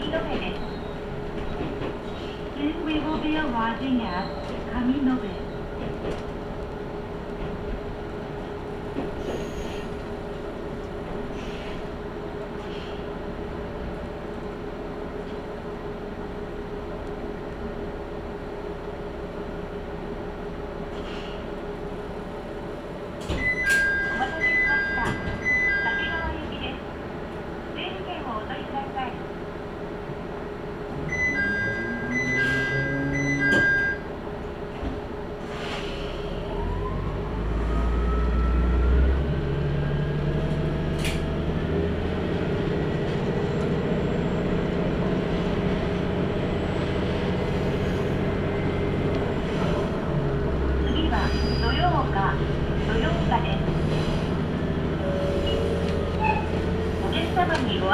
Camino Then we will be arriving at Camino Pérez.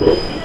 Oh.